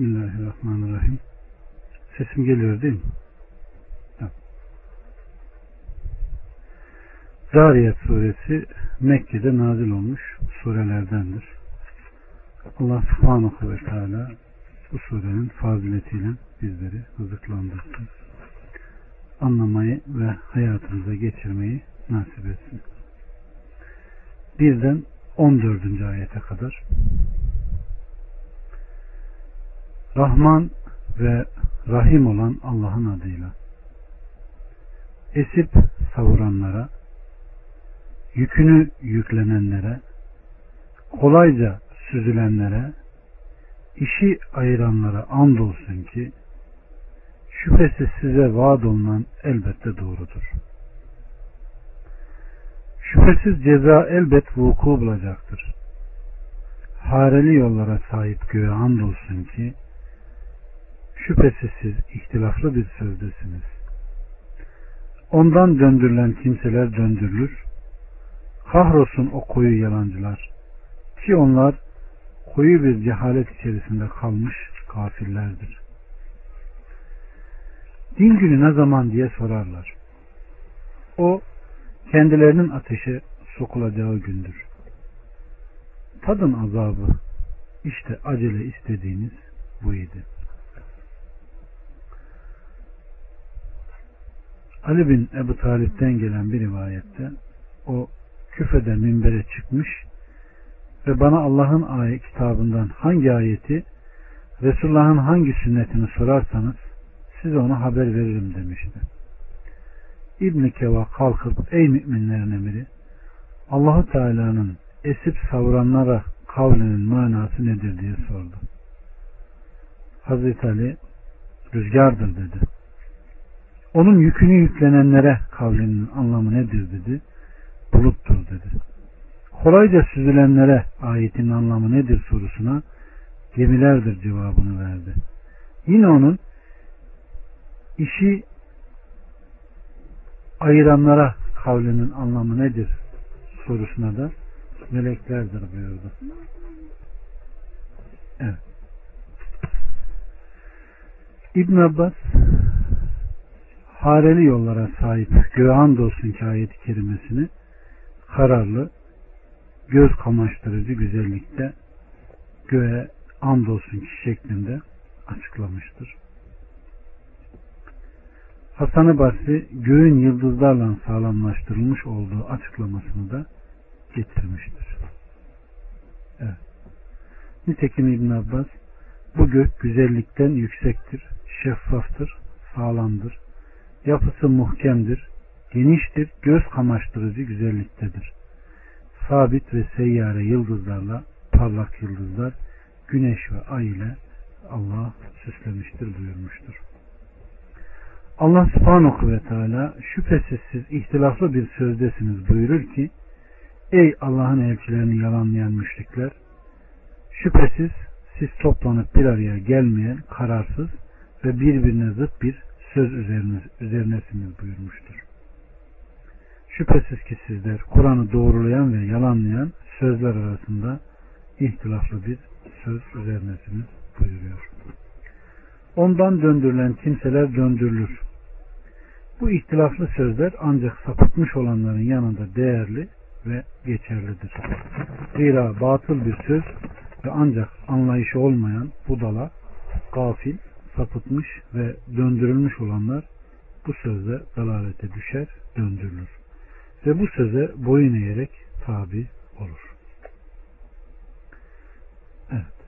Bismillahirrahmanirrahim. Sesim geliyor değil mi? Tamam. Zariyat suresi Mekke'de nazil olmuş surelerdendir. Allah subhanahu ve teala bu surenin faziletiyle bizleri rızıklandırsın. Anlamayı ve hayatımıza geçirmeyi nasip etsin. Birden 14. ayete kadar Rahman ve Rahim olan Allah'ın adıyla esip savuranlara yükünü yüklenenlere kolayca süzülenlere işi ayıranlara andolsun ki şüphesiz size vaat olunan elbette doğrudur. Şüphesiz ceza elbet vuku bulacaktır. Hareli yollara sahip göğe andolsun ki şüphesiz siz ihtilaflı bir sözdesiniz. Ondan döndürülen kimseler döndürülür. Kahrolsun o koyu yalancılar. Ki onlar koyu bir cehalet içerisinde kalmış kafirlerdir. Din günü ne zaman diye sorarlar. O kendilerinin ateşe sokulacağı gündür. Tadın azabı işte acele istediğiniz bu idi. Ali bin Ebu Talip'ten gelen bir rivayette o küfede minbere çıkmış ve bana Allah'ın ayet kitabından hangi ayeti Resulullah'ın hangi sünnetini sorarsanız size ona haber veririm demişti. İbn Keva kalkıp ey müminlerin emiri Allahu Teala'nın esip savuranlara kavlinin manası nedir diye sordu. Hazreti Ali rüzgardır dedi. Onun yükünü yüklenenlere kavlinin anlamı nedir dedi. Buluttur dedi. Kolayca süzülenlere ayetin anlamı nedir sorusuna gemilerdir cevabını verdi. Yine onun işi ayıranlara kavlinin anlamı nedir sorusuna da meleklerdir buyurdu. Evet. İbn Abbas hareli yollara sahip göğe andolsun ki ayeti kerimesini kararlı, göz kamaştırıcı güzellikte göğe andolsun ki şeklinde açıklamıştır. Hasan-ı Basri göğün yıldızlarla sağlamlaştırılmış olduğu açıklamasını da getirmiştir. Evet. Nitekim İbn Abbas bu gök güzellikten yüksektir, şeffaftır, sağlamdır, yapısı muhkemdir, geniştir, göz kamaştırıcı güzelliktedir. Sabit ve seyyare yıldızlarla parlak yıldızlar, güneş ve ay ile Allah süslemiştir buyurmuştur. Allah subhanahu ve teala şüphesiz siz ihtilaflı bir sözdesiniz buyurur ki Ey Allah'ın elçilerini yalanlayan müşrikler şüphesiz siz toplanıp bir araya gelmeyen kararsız ve birbirine zıt bir söz üzerine, üzerinesiniz buyurmuştur. Şüphesiz ki sizler Kur'an'ı doğrulayan ve yalanlayan sözler arasında ihtilaflı bir söz üzerinesiniz buyuruyor. Ondan döndürülen kimseler döndürülür. Bu ihtilaflı sözler ancak sapıtmış olanların yanında değerli ve geçerlidir. Zira batıl bir söz ve ancak anlayışı olmayan budala, gafil, sapıtmış ve döndürülmüş olanlar bu sözle dalalete düşer, döndürülür. Ve bu söze boyun eğerek tabi olur. Evet.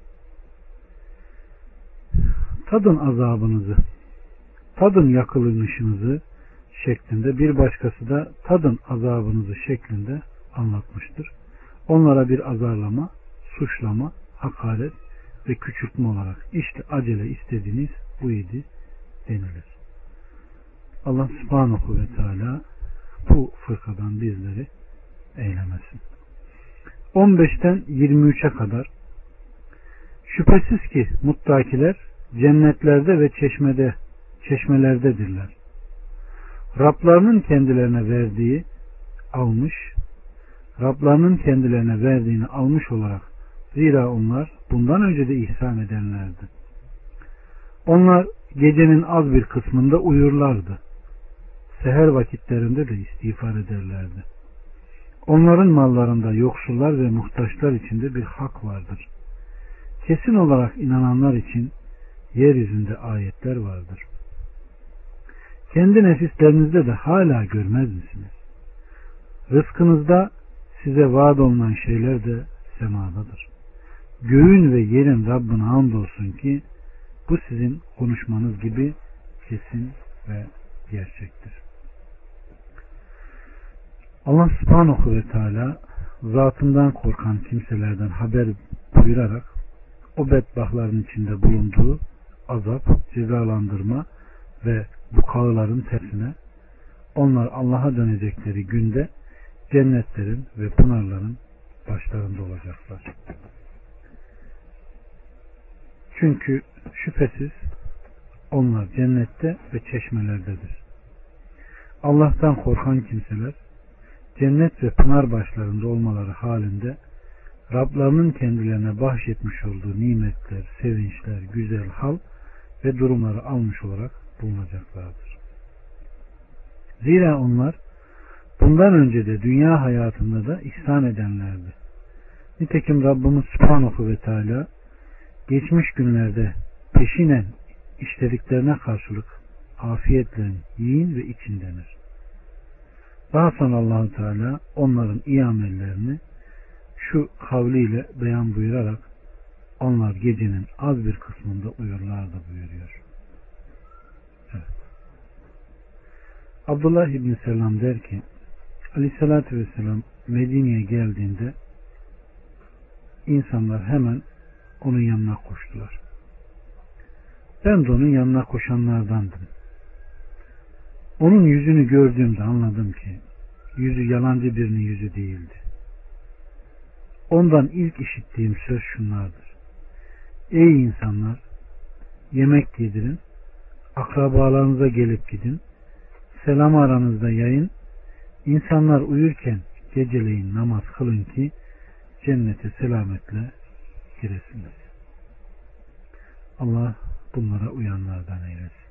Tadın azabınızı, tadın yakılmışınızı şeklinde bir başkası da tadın azabınızı şeklinde anlatmıştır. Onlara bir azarlama, suçlama, hakaret ve küçültme olarak işte acele istediğiniz bu idi denilir. Allah subhanahu ve teala bu fırkadan bizleri eylemesin. 15'ten 23'e kadar şüphesiz ki muttakiler cennetlerde ve çeşmede çeşmelerdedirler. Rablarının kendilerine verdiği almış, Rablarının kendilerine verdiğini almış olarak zira onlar bundan önce de ihsan edenlerdi. Onlar gecenin az bir kısmında uyurlardı. Seher vakitlerinde de istiğfar ederlerdi. Onların mallarında yoksullar ve muhtaçlar içinde bir hak vardır. Kesin olarak inananlar için yeryüzünde ayetler vardır. Kendi nefislerinizde de hala görmez misiniz? Rızkınızda size vaat olunan şeyler de semadadır. Göğün ve yerin Rabbine andolsun ki bu sizin konuşmanız gibi kesin ve gerçektir. Allah subhanahu ve teala zatından korkan kimselerden haber buyurarak o bedbahtların içinde bulunduğu azap, cezalandırma ve bu kağıların tersine onlar Allah'a dönecekleri günde cennetlerin ve pınarların başlarında olacaklar. Çünkü şüphesiz onlar cennette ve çeşmelerdedir. Allah'tan korkan kimseler cennet ve pınar başlarında olmaları halinde Rablarının kendilerine bahşetmiş olduğu nimetler, sevinçler, güzel hal ve durumları almış olarak bulunacaklardır. Zira onlar bundan önce de dünya hayatında da ihsan edenlerdi. Nitekim Rabbimiz Subhanahu ve Teala geçmiş günlerde peşinen işlediklerine karşılık afiyetle yiyin ve için denir. Daha sonra Allahu Teala onların iyi amellerini şu kavliyle beyan buyurarak onlar gecenin az bir kısmında uyurlardı buyuruyor. Evet. Abdullah İbni Selam der ki Aleyhisselatü Vesselam Medine'ye geldiğinde insanlar hemen onun yanına koştular. Ben de onun yanına koşanlardandım. Onun yüzünü gördüğümde anladım ki yüzü yalancı birinin yüzü değildi. Ondan ilk işittiğim söz şunlardır. Ey insanlar! Yemek yedirin, akrabalarınıza gelip gidin, selam aranızda yayın, insanlar uyurken geceleyin namaz kılın ki cennete selametle giresiniz. Allah bunlara uyanlardan eylesin.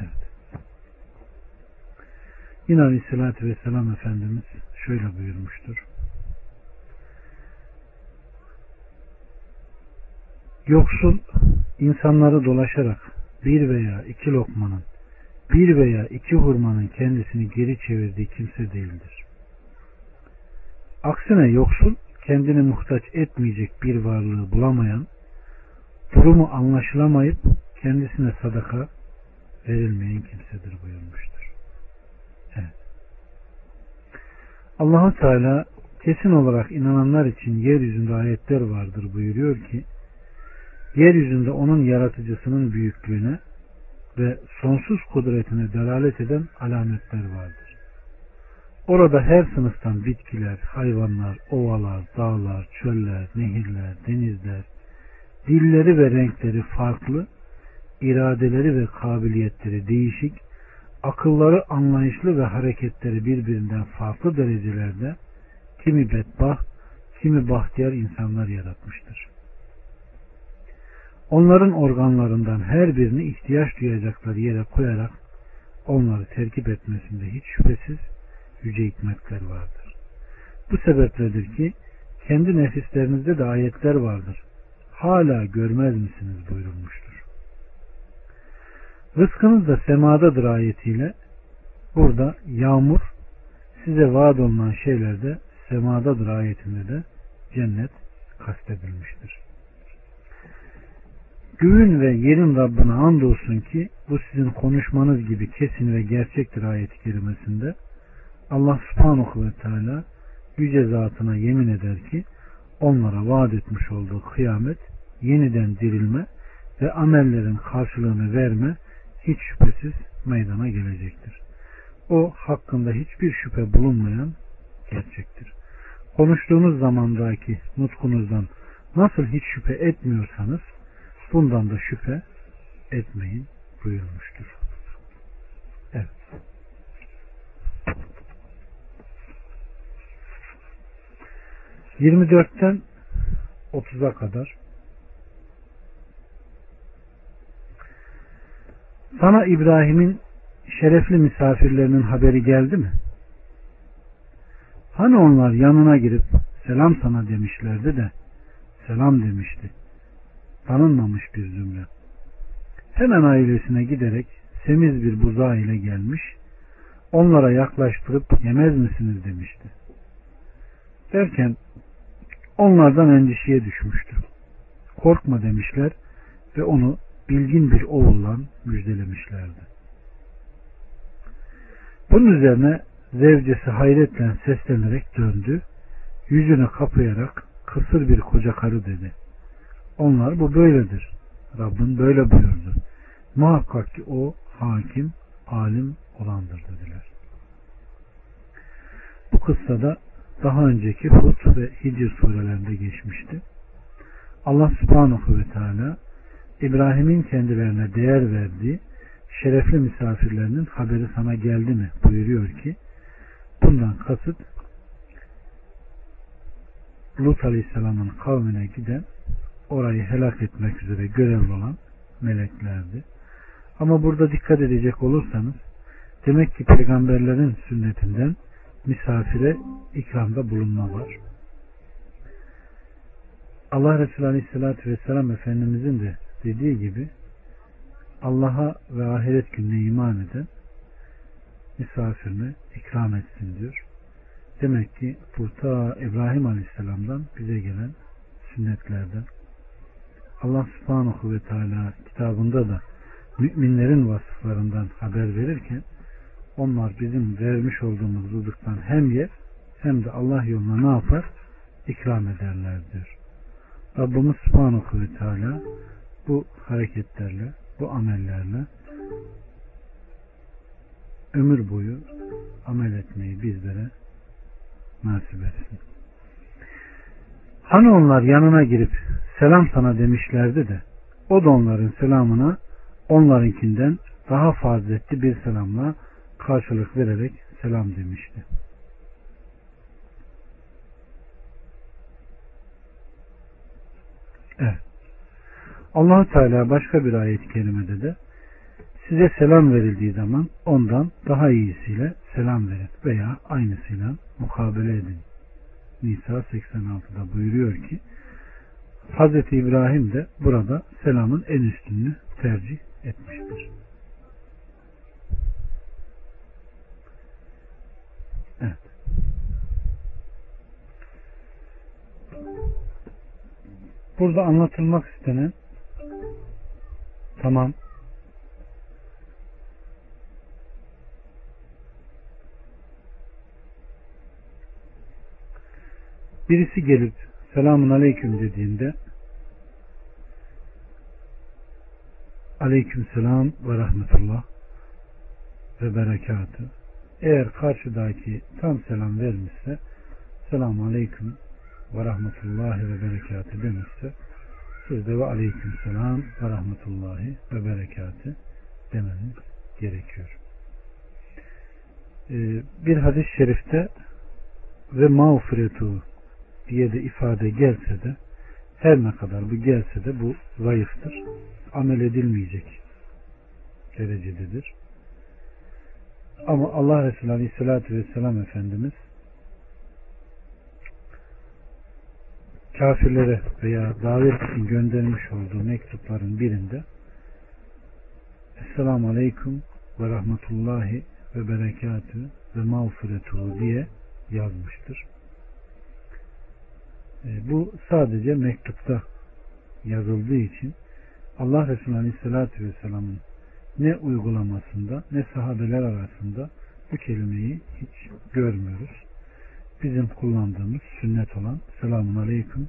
Evet. Yine Aleyhisselatü Vesselam Efendimiz şöyle buyurmuştur. Yoksul insanları dolaşarak bir veya iki lokmanın, bir veya iki hurmanın kendisini geri çevirdiği kimse değildir. Aksine yoksul kendini muhtaç etmeyecek bir varlığı bulamayan, durumu anlaşılamayıp kendisine sadaka verilmeyen kimsedir buyurmuştur. Evet. allah Teala kesin olarak inananlar için yeryüzünde ayetler vardır buyuruyor ki yeryüzünde onun yaratıcısının büyüklüğüne ve sonsuz kudretine delalet eden alametler vardır. Orada her sınıftan bitkiler, hayvanlar, ovalar, dağlar, çöller, nehirler, denizler, dilleri ve renkleri farklı, iradeleri ve kabiliyetleri değişik, akılları anlayışlı ve hareketleri birbirinden farklı derecelerde kimi bedbaht, kimi bahtiyar insanlar yaratmıştır. Onların organlarından her birini ihtiyaç duyacakları yere koyarak onları terkip etmesinde hiç şüphesiz yüce hikmetler vardır. Bu sebepledir ki kendi nefislerinizde de ayetler vardır. Hala görmez misiniz buyurulmuştur. Rızkınız da semadadır ayetiyle burada yağmur size vaat olunan şeyler de semadadır ayetinde de cennet kastedilmiştir. Göğün ve yerin Rabbine andolsun ki bu sizin konuşmanız gibi kesin ve gerçektir ayeti kerimesinde Allah subhanahu ve teala yüce zatına yemin eder ki onlara vaat etmiş olduğu kıyamet, yeniden dirilme ve amellerin karşılığını verme hiç şüphesiz meydana gelecektir. O hakkında hiçbir şüphe bulunmayan gerçektir. Konuştuğunuz zamandaki nutkunuzdan nasıl hiç şüphe etmiyorsanız bundan da şüphe etmeyin buyurmuştur. Evet. 24'ten 30'a kadar Sana İbrahim'in şerefli misafirlerinin haberi geldi mi? Hani onlar yanına girip selam sana demişlerdi de selam demişti. Tanınmamış bir zümre. Hemen ailesine giderek semiz bir buzağı ile gelmiş, onlara yaklaştırıp yemez misiniz demişti. Derken onlardan endişeye düşmüştü. Korkma demişler ve onu bilgin bir oğulla müjdelemişlerdi. Bunun üzerine zevcesi hayretle seslenerek döndü. Yüzünü kapayarak kısır bir koca karı dedi. Onlar bu böyledir. Rabbin böyle buyurdu. Muhakkak ki o hakim, alim olandır dediler. Bu kıssada daha önceki Hud ve Hicr surelerinde geçmişti. Allah subhanahu ve teala İbrahim'in kendilerine değer verdiği şerefli misafirlerinin haberi sana geldi mi buyuruyor ki bundan kasıt Lut Aleyhisselam'ın kavmine giden orayı helak etmek üzere görevli olan meleklerdi. Ama burada dikkat edecek olursanız demek ki peygamberlerin sünnetinden misafire ikramda bulunma var. Allah Resulü Aleyhisselatü Vesselam Efendimizin de dediği gibi Allah'a ve ahiret gününe iman eden misafirine ikram etsin diyor. Demek ki bu ta İbrahim Aleyhisselam'dan bize gelen sünnetlerden. Allah subhanahu ve teala kitabında da müminlerin vasıflarından haber verirken onlar bizim vermiş olduğumuz rızıktan hem yer hem de Allah yoluna ne yapar? İkram ederler diyor. Rabbimiz subhanahu ve teala bu hareketlerle, bu amellerle ömür boyu amel etmeyi bizlere nasip etsin. Hani onlar yanına girip selam sana demişlerdi de o da onların selamına onlarınkinden daha faziletli bir selamla karşılık vererek selam demişti. Evet. allah Teala başka bir ayet-i kerimede de size selam verildiği zaman ondan daha iyisiyle selam verin veya aynısıyla mukabele edin. Nisa 86'da buyuruyor ki Hz. İbrahim de burada selamın en üstününü tercih etmiştir. Evet. Burada anlatılmak istenen tamam. Birisi gelip selamun aleyküm dediğinde aleyküm selam ve rahmetullah ve berekatı eğer karşıdaki tam selam vermişse selamun aleyküm ve rahmetullahi ve berekatı demişse siz de ve aleyküm selam ve rahmetullahi ve berekatı demeniz gerekiyor. Ee, bir hadis-i şerifte ve mağfiretu diye de ifade gelse de her ne kadar bu gelse de bu zayıftır. Amel edilmeyecek derecededir. Ama Allah Resulü Aleyhisselatü Vesselam Efendimiz kafirlere veya davet için göndermiş olduğu mektupların birinde Esselamu Aleyküm ve Rahmetullahi ve Berekatü ve Mağfiretuhu diye yazmıştır. E, bu sadece mektupta yazıldığı için Allah Resulü Aleyhisselatü Vesselam'ın ne uygulamasında ne sahabeler arasında bu kelimeyi hiç görmüyoruz. Bizim kullandığımız sünnet olan selamun aleyküm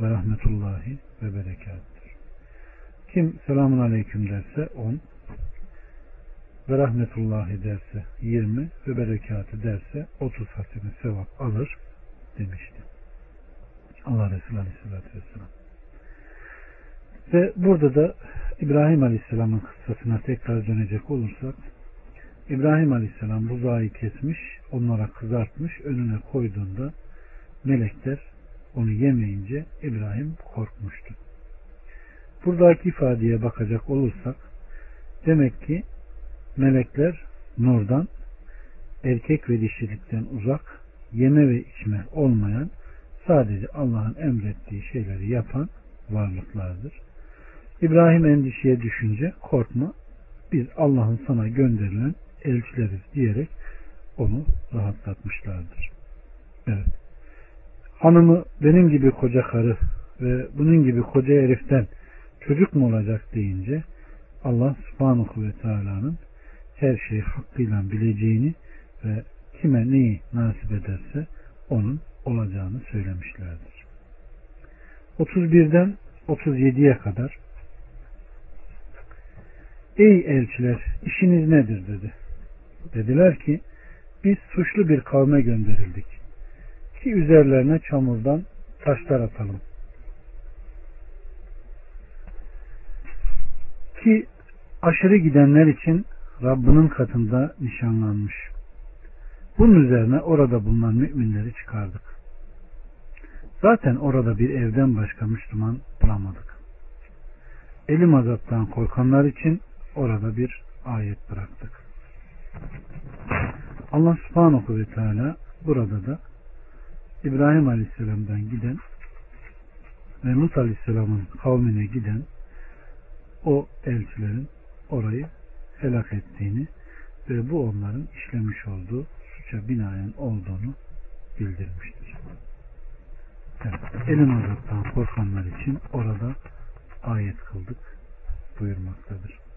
ve rahmetullahi ve berekatüdür. Kim selamun aleyküm derse 10 ve rahmetullahi derse 20 ve berekatı derse 30 hasene sevap alır demişti. Allah Resulü Aleyhisselatü Vesselam. Ve burada da İbrahim Aleyhisselam'ın kıssasına tekrar dönecek olursak İbrahim Aleyhisselam buzağı kesmiş, onlara kızartmış, önüne koyduğunda melekler onu yemeyince İbrahim korkmuştu. Buradaki ifadeye bakacak olursak Demek ki melekler nurdan, erkek ve dişilikten uzak, yeme ve içme olmayan, sadece Allah'ın emrettiği şeyleri yapan varlıklardır. İbrahim endişeye düşünce korkma, biz Allah'ın sana gönderilen elçileriz diyerek onu rahatlatmışlardır. Evet. Hanımı benim gibi koca karı ve bunun gibi koca heriften çocuk mu olacak deyince Allah subhanahu ve teala'nın her şeyi hakkıyla bileceğini ve kime neyi nasip ederse onun olacağını söylemişlerdir. 31'den 37'ye kadar Ey elçiler işiniz nedir dedi. Dediler ki biz suçlu bir kavme gönderildik. Ki üzerlerine çamurdan taşlar atalım. Ki aşırı gidenler için Rabbinin katında nişanlanmış. Bunun üzerine orada bulunan müminleri çıkardık. Zaten orada bir evden başka Müslüman bulamadık. Elim azaptan korkanlar için orada bir ayet bıraktık. Allah subhanahu ve teala burada da İbrahim aleyhisselamdan giden ve Lut aleyhisselamın kavmine giden o elçilerin orayı helak ettiğini ve bu onların işlemiş olduğu suça binaen olduğunu bildirmiştir. Evet, elin azaptan korkanlar için orada ayet kıldık buyurmaktadır.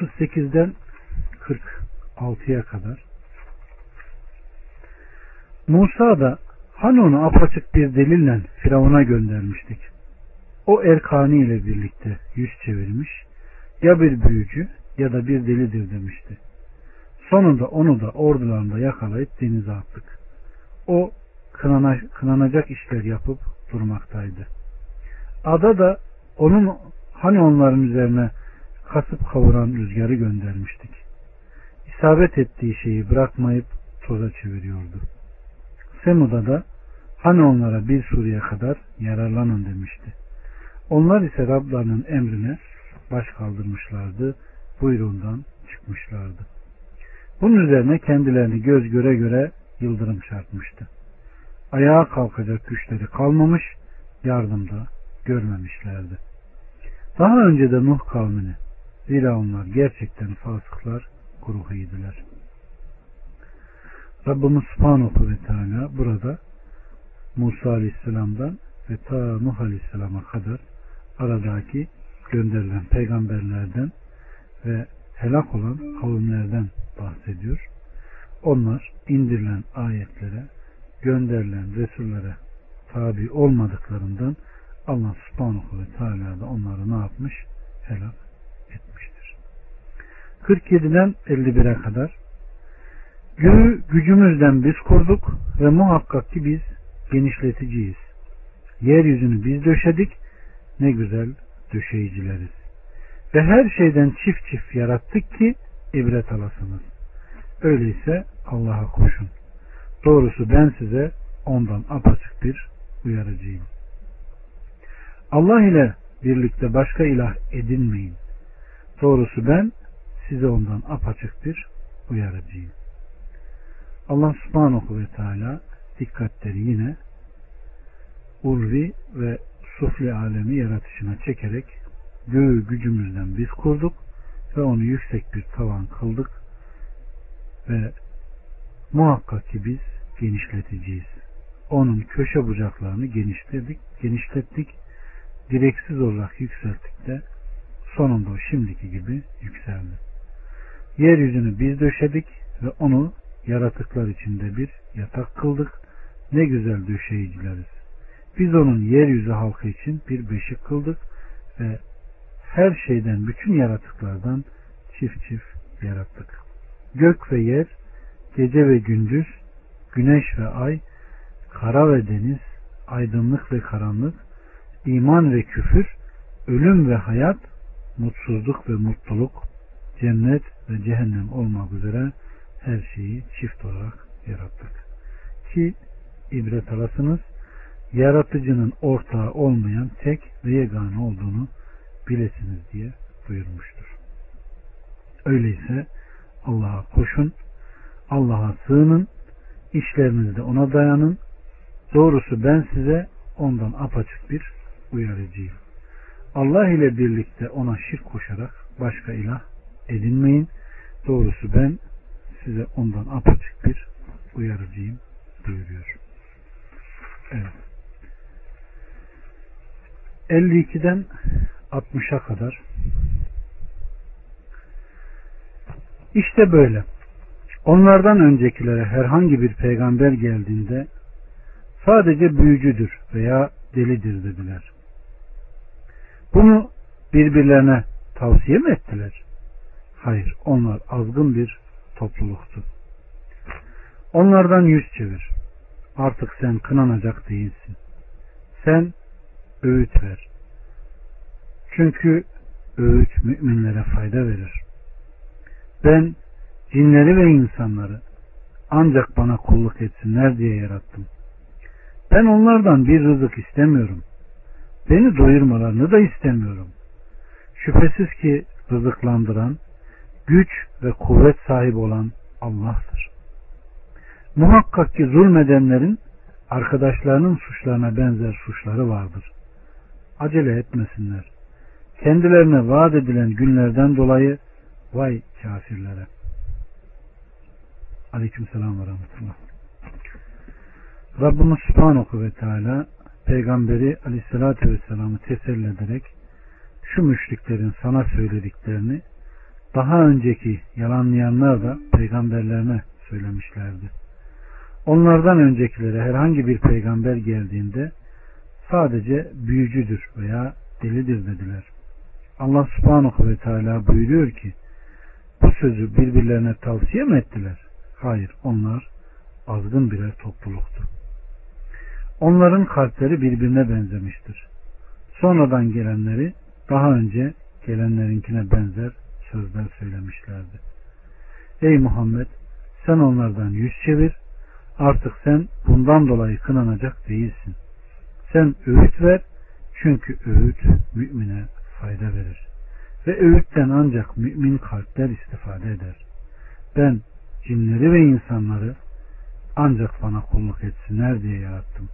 38'den 46'ya kadar Musa da hani onu apaçık bir delille Firavun'a göndermiştik. O Erkani ile birlikte yüz çevirmiş, ya bir büyücü ya da bir delidir demişti. Sonunda onu da ordularında yakalayıp denize attık. O kınana, kınanacak işler yapıp durmaktaydı. Ada da onun hani onların üzerine kasıp kavuran rüzgarı göndermiştik. İsabet ettiği şeyi bırakmayıp toza çeviriyordu. Semud'a da hani onlara bir sureye kadar yararlanın demişti. Onlar ise Rablarının emrine baş kaldırmışlardı, buyruğundan çıkmışlardı. Bunun üzerine kendilerini göz göre göre yıldırım çarpmıştı. Ayağa kalkacak güçleri kalmamış, yardımda görmemişlerdi. Daha önce de Nuh kavmini, zira onlar gerçekten fasıklar, gruhuydular. Rabbimiz Subhanahu ve Teala burada Musa Aleyhisselam'dan ve ta Nuh Aleyhisselam'a kadar aradaki gönderilen peygamberlerden ve helak olan kavimlerden bahsediyor. Onlar indirilen ayetlere, gönderilen Resullere tabi olmadıklarından Allah subhanahu ve teala da onları ne yapmış? Helak. 47'den 51'e kadar Göğü gücümüzden biz kurduk ve muhakkak ki biz genişleticiyiz. Yeryüzünü biz döşedik, ne güzel döşeyicileriz. Ve her şeyden çift çift yarattık ki ibret alasınız. Öyleyse Allah'a koşun. Doğrusu ben size ondan apaçık bir uyarıcıyım. Allah ile birlikte başka ilah edinmeyin. Doğrusu ben size ondan apaçık bir uyarıcıyım. Allah subhanahu ve teala dikkatleri yine urvi ve sufli alemi yaratışına çekerek göğü gücümüzden biz kurduk ve onu yüksek bir tavan kıldık ve muhakkak ki biz genişleteceğiz. Onun köşe bucaklarını genişledik, genişlettik, direksiz olarak yükselttik de sonunda o şimdiki gibi yükseldi. Yeryüzünü biz döşedik ve onu yaratıklar içinde bir yatak kıldık. Ne güzel döşeyicileriz. Biz onun yeryüzü halkı için bir beşik kıldık ve her şeyden bütün yaratıklardan çift çift yarattık. Gök ve yer, gece ve gündüz, güneş ve ay, kara ve deniz, aydınlık ve karanlık, iman ve küfür, ölüm ve hayat, mutsuzluk ve mutluluk, cennet ve cehennem olmak üzere her şeyi çift olarak yarattık. Ki ibret alasınız, yaratıcının ortağı olmayan tek ve yegane olduğunu bilesiniz diye buyurmuştur. Öyleyse Allah'a koşun, Allah'a sığının, işlerinizde ona dayanın. Doğrusu ben size ondan apaçık bir uyarıcıyım. Allah ile birlikte ona şirk koşarak başka ilah edinmeyin. Doğrusu ben size ondan apaçık bir uyarıcıyım buyuruyor. Evet. 52'den 60'a kadar İşte böyle. Onlardan öncekilere herhangi bir peygamber geldiğinde sadece büyücüdür veya delidir dediler. Bunu birbirlerine tavsiye mi ettiler? Hayır, onlar azgın bir topluluktu. Onlardan yüz çevir. Artık sen kınanacak değilsin. Sen öğüt ver. Çünkü öğüt müminlere fayda verir. Ben cinleri ve insanları ancak bana kulluk etsinler diye yarattım. Ben onlardan bir rızık istemiyorum. Beni doyurmalarını da istemiyorum. Şüphesiz ki rızıklandıran, güç ve kuvvet sahibi olan Allah'tır. Muhakkak ki zulmedenlerin arkadaşlarının suçlarına benzer suçları vardır. Acele etmesinler. Kendilerine vaat edilen günlerden dolayı vay kafirlere. Aleyküm selam ve rahmetullah. Rabbimiz Subhanahu ve Teala peygamberi aleyhissalatü vesselam'ı teselli ederek şu müşriklerin sana söylediklerini daha önceki yalanlayanlar da peygamberlerine söylemişlerdi. Onlardan öncekilere herhangi bir peygamber geldiğinde sadece büyücüdür veya delidir dediler. Allah subhanahu ve teala buyuruyor ki bu sözü birbirlerine tavsiye mi ettiler? Hayır onlar azgın birer topluluktu. Onların kalpleri birbirine benzemiştir. Sonradan gelenleri daha önce gelenlerinkine benzer sözler söylemişlerdi. Ey Muhammed sen onlardan yüz çevir artık sen bundan dolayı kınanacak değilsin. Sen öğüt ver çünkü öğüt mümine fayda verir. Ve öğütten ancak mümin kalpler istifade eder. Ben cinleri ve insanları ancak bana kulluk etsinler diye yarattım.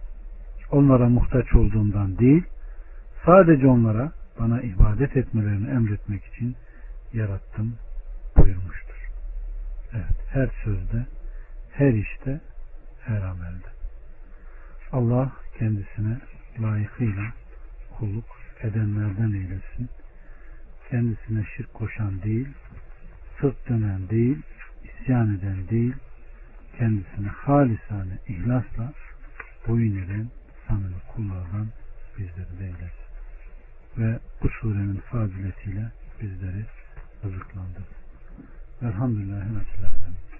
Onlara muhtaç olduğumdan değil, sadece onlara bana ibadet etmelerini emretmek için yarattım buyurmuştur. Evet, her sözde, her işte, her amelde. Allah kendisine layıkıyla kulluk edenlerden eylesin. Kendisine şirk koşan değil, sırt dönen değil, isyan eden değil, kendisine halisane ihlasla boyun eden samimi kullardan bizleri de eylesin. Ve bu surenin faziletiyle bizleri rızıklandır. Elhamdülillahi Rabbil.